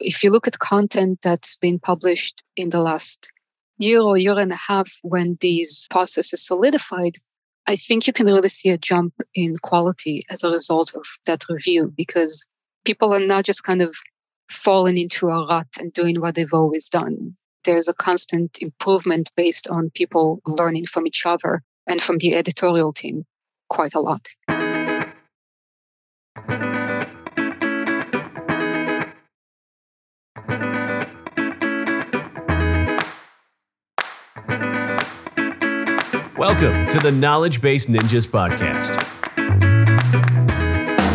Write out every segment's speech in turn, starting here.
if you look at content that's been published in the last year or year and a half when these processes solidified, I think you can really see a jump in quality as a result of that review because people are not just kind of falling into a rut and doing what they've always done. There's a constant improvement based on people learning from each other and from the editorial team quite a lot. Welcome to the Knowledge Base Ninjas podcast,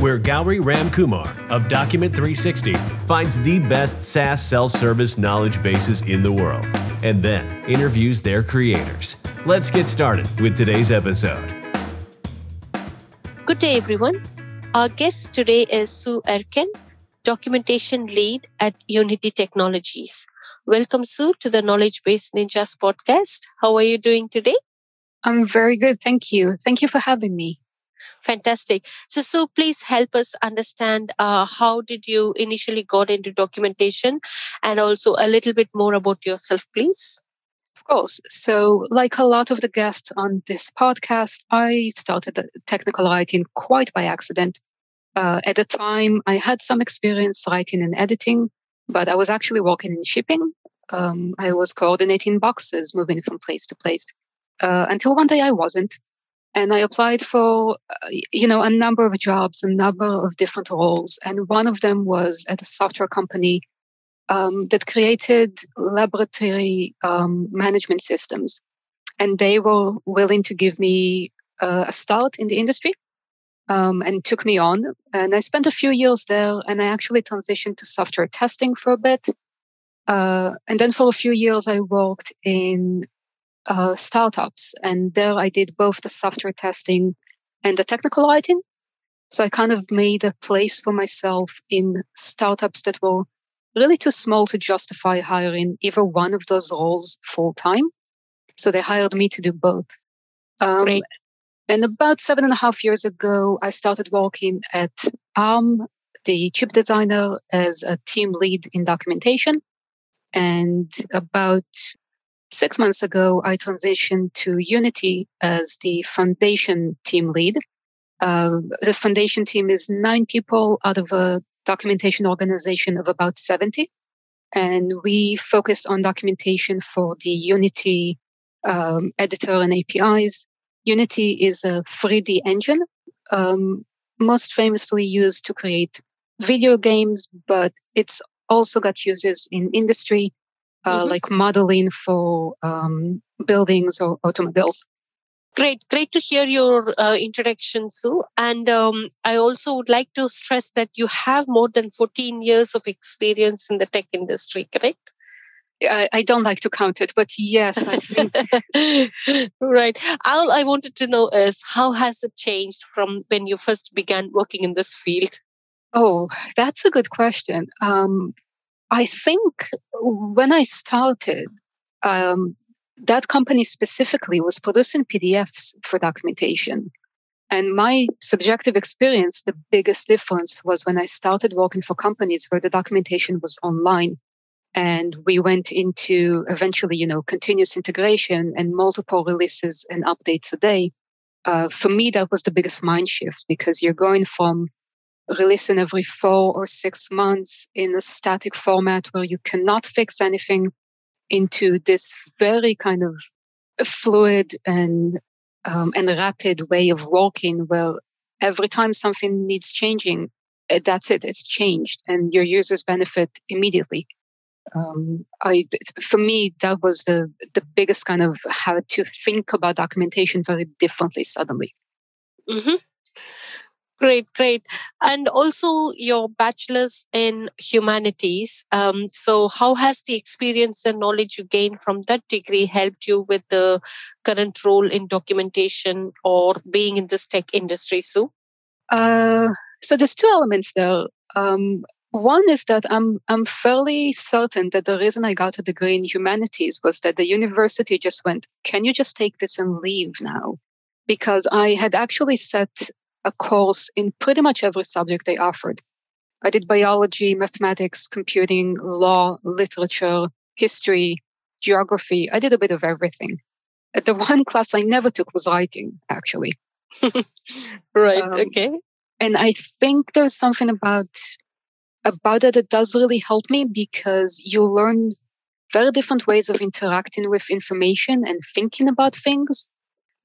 where Gauri Ramkumar of Document 360 finds the best SaaS self service knowledge bases in the world and then interviews their creators. Let's get started with today's episode. Good day, everyone. Our guest today is Sue Erken, documentation lead at Unity Technologies. Welcome, Sue, to the Knowledge Base Ninjas podcast. How are you doing today? I'm very good. Thank you. Thank you for having me. Fantastic. So, so please help us understand uh, how did you initially got into documentation, and also a little bit more about yourself, please. Of course. So, like a lot of the guests on this podcast, I started technical writing quite by accident. Uh, at the time, I had some experience writing and editing, but I was actually working in shipping. Um, I was coordinating boxes, moving from place to place uh, until one day I wasn't. And I applied for, uh, you know, a number of jobs, a number of different roles. And one of them was at a software company um, that created laboratory um, management systems. And they were willing to give me uh, a start in the industry um, and took me on. And I spent a few years there and I actually transitioned to software testing for a bit. Uh, and then for a few years, I worked in uh, startups. And there I did both the software testing and the technical writing. So I kind of made a place for myself in startups that were really too small to justify hiring either one of those roles full time. So they hired me to do both. Um, Great. And about seven and a half years ago, I started working at ARM, the chip designer, as a team lead in documentation. And about Six months ago, I transitioned to Unity as the foundation team lead. Uh, the foundation team is nine people out of a documentation organization of about 70. And we focus on documentation for the Unity um, editor and APIs. Unity is a 3D engine, um, most famously used to create video games, but it's also got uses in industry uh, mm-hmm. like modeling for um, buildings or automobiles. Great, great to hear your uh, introduction, Sue. And um, I also would like to stress that you have more than 14 years of experience in the tech industry, correct? I, I don't like to count it, but yes, I think. right. All I wanted to know is how has it changed from when you first began working in this field? Oh, that's a good question. Um, I think when I started, um, that company specifically was producing PDFs for documentation. And my subjective experience, the biggest difference was when I started working for companies where the documentation was online. And we went into eventually, you know, continuous integration and multiple releases and updates a day. Uh, for me, that was the biggest mind shift because you're going from releasing every four or six months in a static format where you cannot fix anything into this very kind of fluid and um, and rapid way of working where every time something needs changing eh, that's it it's changed and your users benefit immediately um, I, for me, that was the the biggest kind of how to think about documentation very differently suddenly. Mm-hmm. Great, great. And also your bachelor's in humanities. Um, so, how has the experience and knowledge you gained from that degree helped you with the current role in documentation or being in this tech industry, Sue? Uh, so, there's two elements there. Um, one is that I'm I'm fairly certain that the reason I got a degree in humanities was that the university just went, "Can you just take this and leave now?" Because I had actually set a course in pretty much every subject they offered. I did biology, mathematics, computing, law, literature, history, geography. I did a bit of everything. The one class I never took was writing, actually. right. Um, okay. And I think there's something about about it that does really help me because you learn very different ways of interacting with information and thinking about things.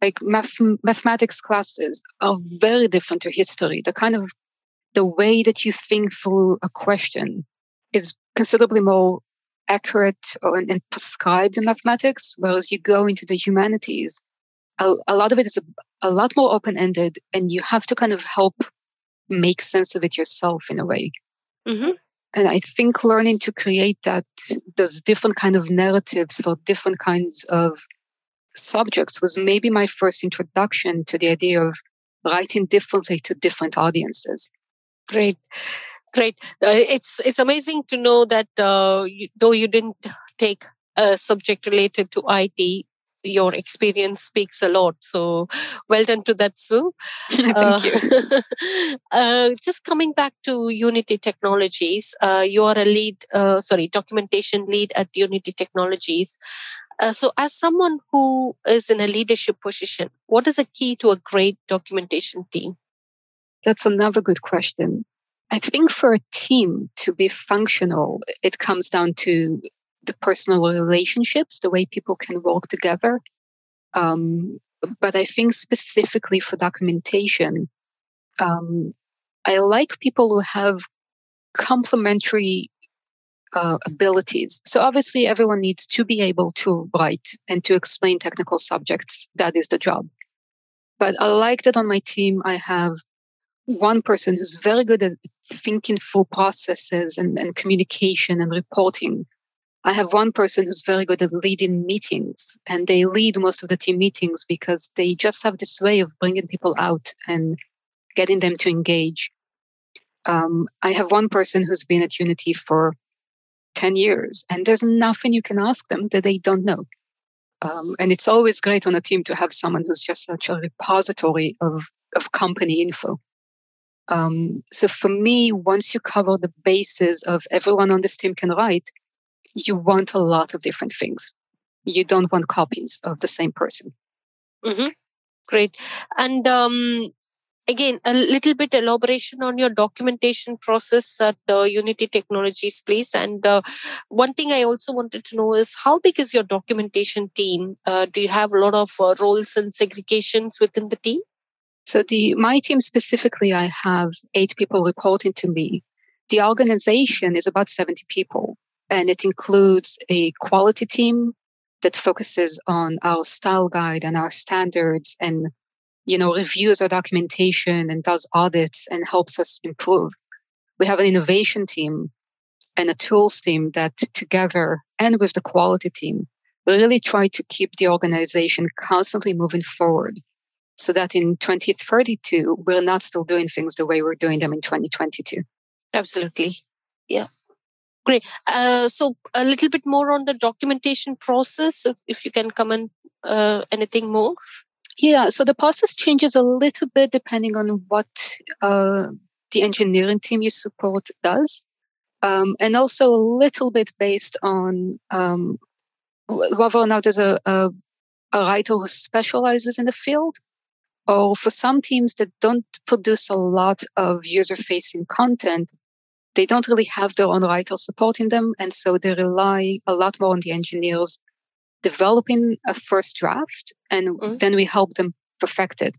Like math- mathematics classes are very different to history. The kind of the way that you think through a question is considerably more accurate or, and prescribed in mathematics, whereas you go into the humanities, a, a lot of it is a, a lot more open ended, and you have to kind of help make sense of it yourself in a way. Mm-hmm. And I think learning to create that those different kind of narratives for different kinds of subjects was maybe my first introduction to the idea of writing differently to different audiences. Great, great. Uh, it's it's amazing to know that uh, you, though you didn't take a subject related to IT, your experience speaks a lot. So well done to that, Sue. uh, uh, just coming back to Unity Technologies, uh, you are a lead, uh, sorry, documentation lead at Unity Technologies. Uh, so, as someone who is in a leadership position, what is a key to a great documentation team? That's another good question. I think for a team to be functional, it comes down to the personal relationships, the way people can work together. Um, but I think specifically for documentation, um, I like people who have complementary uh, abilities. So obviously, everyone needs to be able to write and to explain technical subjects. That is the job. But I like that on my team, I have one person who's very good at thinking through processes and, and communication and reporting I have one person who's very good at leading meetings, and they lead most of the team meetings because they just have this way of bringing people out and getting them to engage. Um, I have one person who's been at Unity for 10 years, and there's nothing you can ask them that they don't know. Um, and it's always great on a team to have someone who's just such a repository of, of company info. Um, so for me, once you cover the bases of everyone on this team can write, you want a lot of different things. You don't want copies of the same person. Mm-hmm. Great. And um, again, a little bit elaboration on your documentation process at uh, Unity Technologies, please. And uh, one thing I also wanted to know is how big is your documentation team? Uh, do you have a lot of uh, roles and segregations within the team? So the my team specifically, I have eight people reporting to me. The organization is about 70 people and it includes a quality team that focuses on our style guide and our standards and you know reviews our documentation and does audits and helps us improve we have an innovation team and a tools team that together and with the quality team really try to keep the organization constantly moving forward so that in 2032 we're not still doing things the way we're doing them in 2022 absolutely yeah Great. Uh, so a little bit more on the documentation process, if, you can comment uh, anything more. Yeah, so the process changes a little bit depending on what uh, the engineering team you support does, um, and also a little bit based on um, whether or not there's a, a, a writer who specializes in the field, or for some teams that don't produce a lot of user facing content, they don't really have their own writer supporting them. And so they rely a lot more on the engineers developing a first draft and mm-hmm. then we help them perfect it.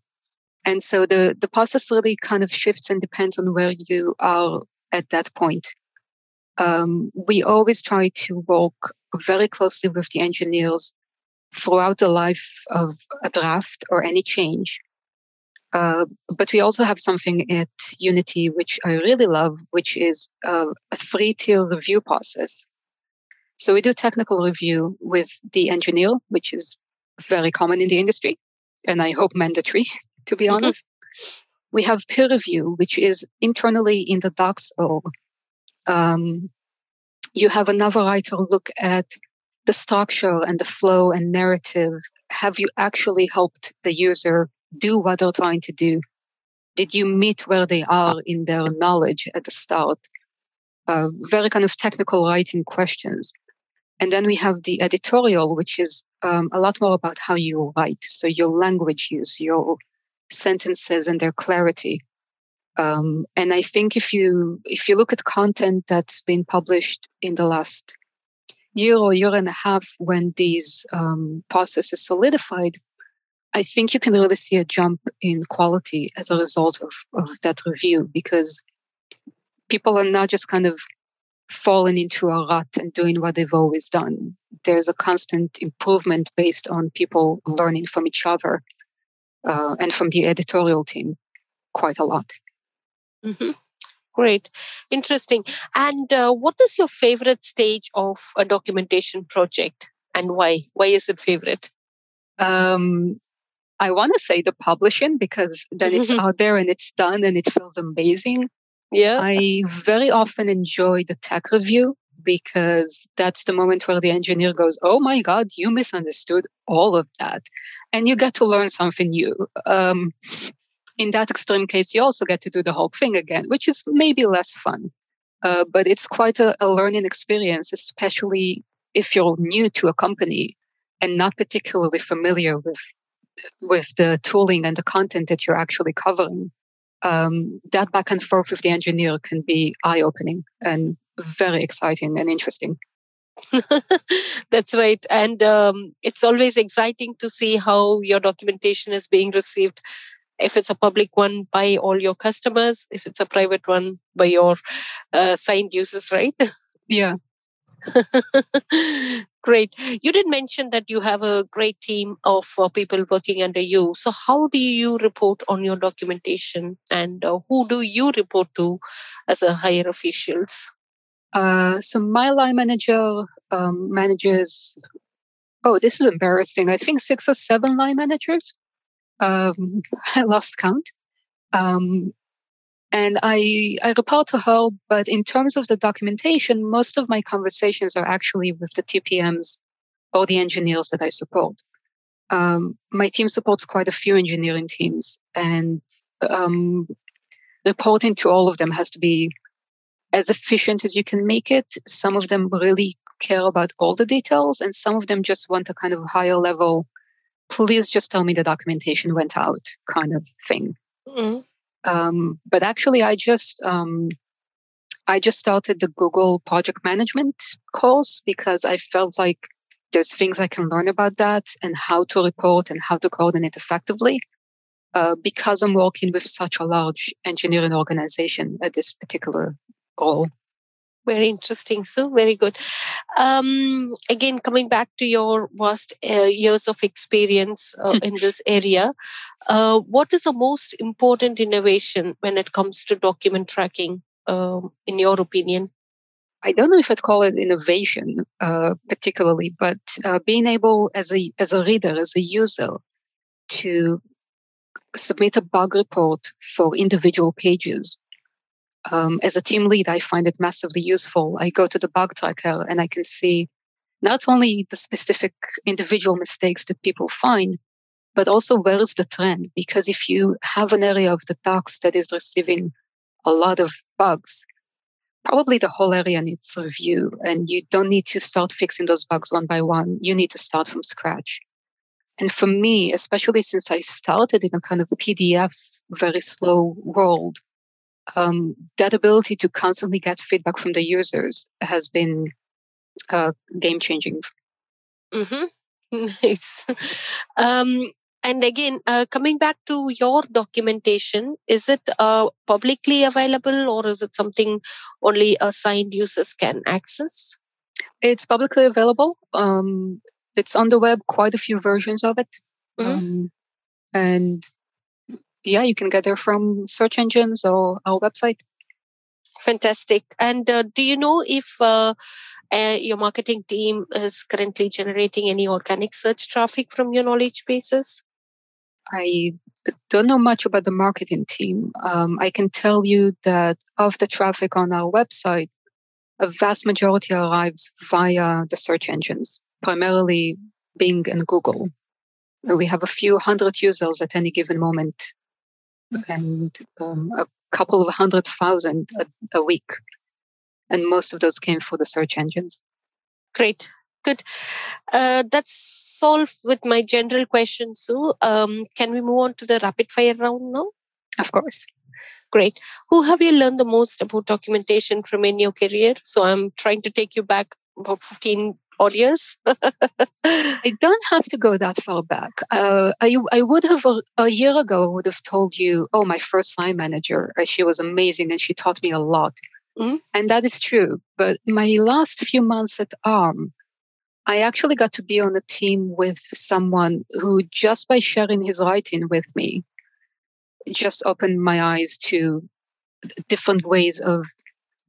And so the, the process really kind of shifts and depends on where you are at that point. Um, we always try to work very closely with the engineers throughout the life of a draft or any change uh, but we also have something at Unity which I really love, which is uh, a three tier review process. So we do technical review with the engineer, which is very common in the industry, and I hope mandatory, to be mm-hmm. honest. We have peer review, which is internally in the docs org. Um, you have another writer look at the structure and the flow and narrative. Have you actually helped the user do what they're trying to do? Did you meet where they are in their knowledge at the start? uh, very kind of technical writing questions. And then we have the editorial, which is um, a lot more about how you write. So your language use, your sentences and their clarity. Um, and I think if you if you look at content that's been published in the last year or year and a half, when these um, processes solidified, I think you can really see a jump in quality as a result of, of that review because people are not just kind of falling into a rut and doing what they've always done. There's a constant improvement based on people learning from each other uh, and from the editorial team quite a lot. Mm-hmm. Great, interesting. And uh, what is your favorite stage of a documentation project and why? Why is it favorite? Um, I want to say the publishing because then it's out there and it's done and it feels amazing. Yeah. I very often enjoy the tech review because that's the moment where the engineer goes, Oh my God, you misunderstood all of that. And you get to learn something new. Um, in that extreme case, you also get to do the whole thing again, which is maybe less fun. Uh, but it's quite a, a learning experience, especially if you're new to a company and not particularly familiar with with the tooling and the content that you're actually covering. Um, that back and forth with the engineer can be eye opening and very exciting and interesting. That's right. And um, it's always exciting to see how your documentation is being received if it's a public one by all your customers if it's a private one by your uh, signed users right yeah great. You did mention that you have a great team of uh, people working under you. So how do you report on your documentation? And uh, who do you report to as a higher officials? Uh, so my line manager um, manages oh this is embarrassing. I think six or seven line managers. Um, I lost count. Um, and I, I report to her, but in terms of the documentation, most of my conversations are actually with the TPMs or the engineers that I support. Um, my team supports quite a few engineering teams, and um, reporting to all of them has to be as efficient as you can make it. Some of them really care about all the details, and some of them just want a kind of higher level please just tell me the documentation went out kind of thing. Mm-hmm. Um, but actually, I just um, I just started the Google project management course because I felt like there's things I can learn about that and how to report and how to coordinate effectively. Uh, because I'm working with such a large engineering organization at this particular role. Very interesting. So, very good. Um, again, coming back to your vast uh, years of experience uh, in this area, uh, what is the most important innovation when it comes to document tracking, um, in your opinion? I don't know if I'd call it innovation uh, particularly, but uh, being able as a as a reader, as a user, to submit a bug report for individual pages um, as a team lead, I find it massively useful. I go to the bug tracker and I can see not only the specific individual mistakes that people find, but also where is the trend? Because if you have an area of the docs that is receiving a lot of bugs, probably the whole area needs review and you don't need to start fixing those bugs one by one. You need to start from scratch. And for me, especially since I started in a kind of PDF, very slow world, um, that ability to constantly get feedback from the users has been uh, game changing. Mm-hmm. Nice. Um, and again, uh, coming back to your documentation, is it uh, publicly available or is it something only assigned users can access? It's publicly available. Um, it's on the web, quite a few versions of it. Mm-hmm. Um, and yeah, you can get there from search engines or our website. Fantastic. And uh, do you know if uh, uh, your marketing team is currently generating any organic search traffic from your knowledge bases? I don't know much about the marketing team. Um, I can tell you that of the traffic on our website, a vast majority arrives via the search engines, primarily Bing and Google. And we have a few hundred users at any given moment and um, a couple of hundred thousand a, a week. And most of those came for the search engines. Great. Good. Uh, that's all with my general question, So, um, can we move on to the rapid fire round now? Of course. Great. Who have you learned the most about documentation from in your career? So, I'm trying to take you back about 15 years. I don't have to go that far back. Uh, I, I would have, a, a, year ago, I would have told you, oh, my first line manager, uh, she was amazing and she taught me a lot. Mm-hmm. And that is true. But my last few months at ARM, I actually got to be on a team with someone who, just by sharing his writing with me, just opened my eyes to different ways of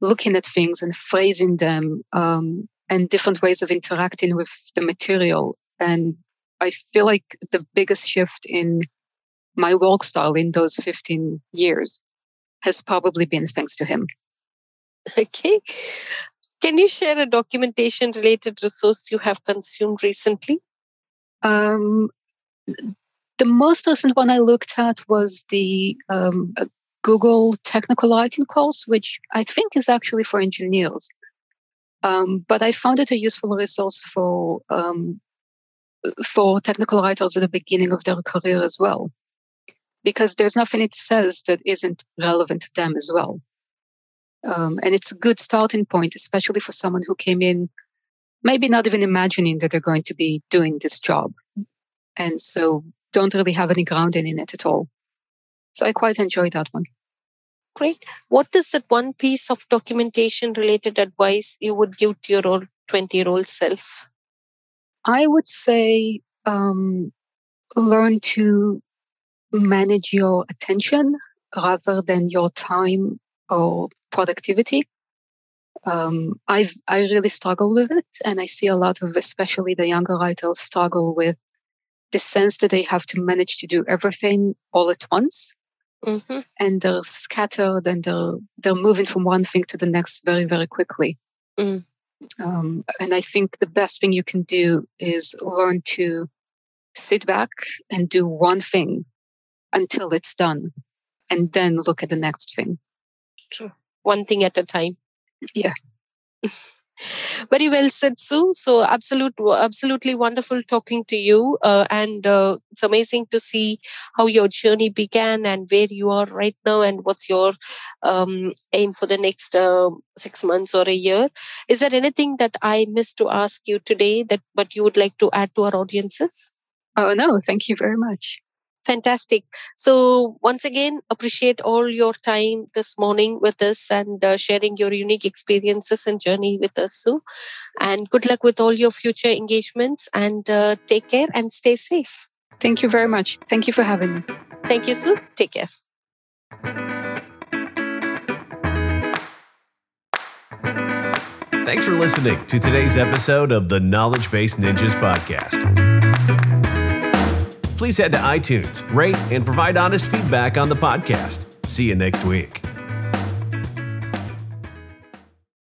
looking at things and phrasing them um, and different ways of interacting with the material. And I feel like the biggest shift in my work style in those 15 years has probably been thanks to him. Okay. Can you share a documentation related resource you have consumed recently? Um, the most recent one I looked at was the um, Google Technical Writing course, which I think is actually for engineers. Um, but I found it a useful resource for um, for technical writers at the beginning of their career as well, because there's nothing it says that isn't relevant to them as well. Um, and it's a good starting point, especially for someone who came in maybe not even imagining that they're going to be doing this job. And so don't really have any grounding in it at all. So I quite enjoyed that one. Great. What is that one piece of documentation related advice you would give to your old 20 year old self? I would say um, learn to manage your attention rather than your time or productivity. Um, I've I really struggle with it, and I see a lot of, especially the younger writers, struggle with the sense that they have to manage to do everything all at once, mm-hmm. and they're scattered and they're they're moving from one thing to the next very very quickly. Mm. Um, and I think the best thing you can do is learn to sit back and do one thing until it's done, and then look at the next thing. True one thing at a time. Yeah. Very well said, Sue. So, absolute, absolutely wonderful talking to you, uh, and uh, it's amazing to see how your journey began and where you are right now, and what's your um, aim for the next uh, six months or a year. Is there anything that I missed to ask you today that, but you would like to add to our audiences? Oh no, thank you very much. Fantastic. So, once again, appreciate all your time this morning with us and uh, sharing your unique experiences and journey with us, Sue. And good luck with all your future engagements and uh, take care and stay safe. Thank you very much. Thank you for having me. Thank you, Sue. Take care. Thanks for listening to today's episode of the Knowledge Base Ninjas podcast please head to iTunes, rate, and provide honest feedback on the podcast. See you next week.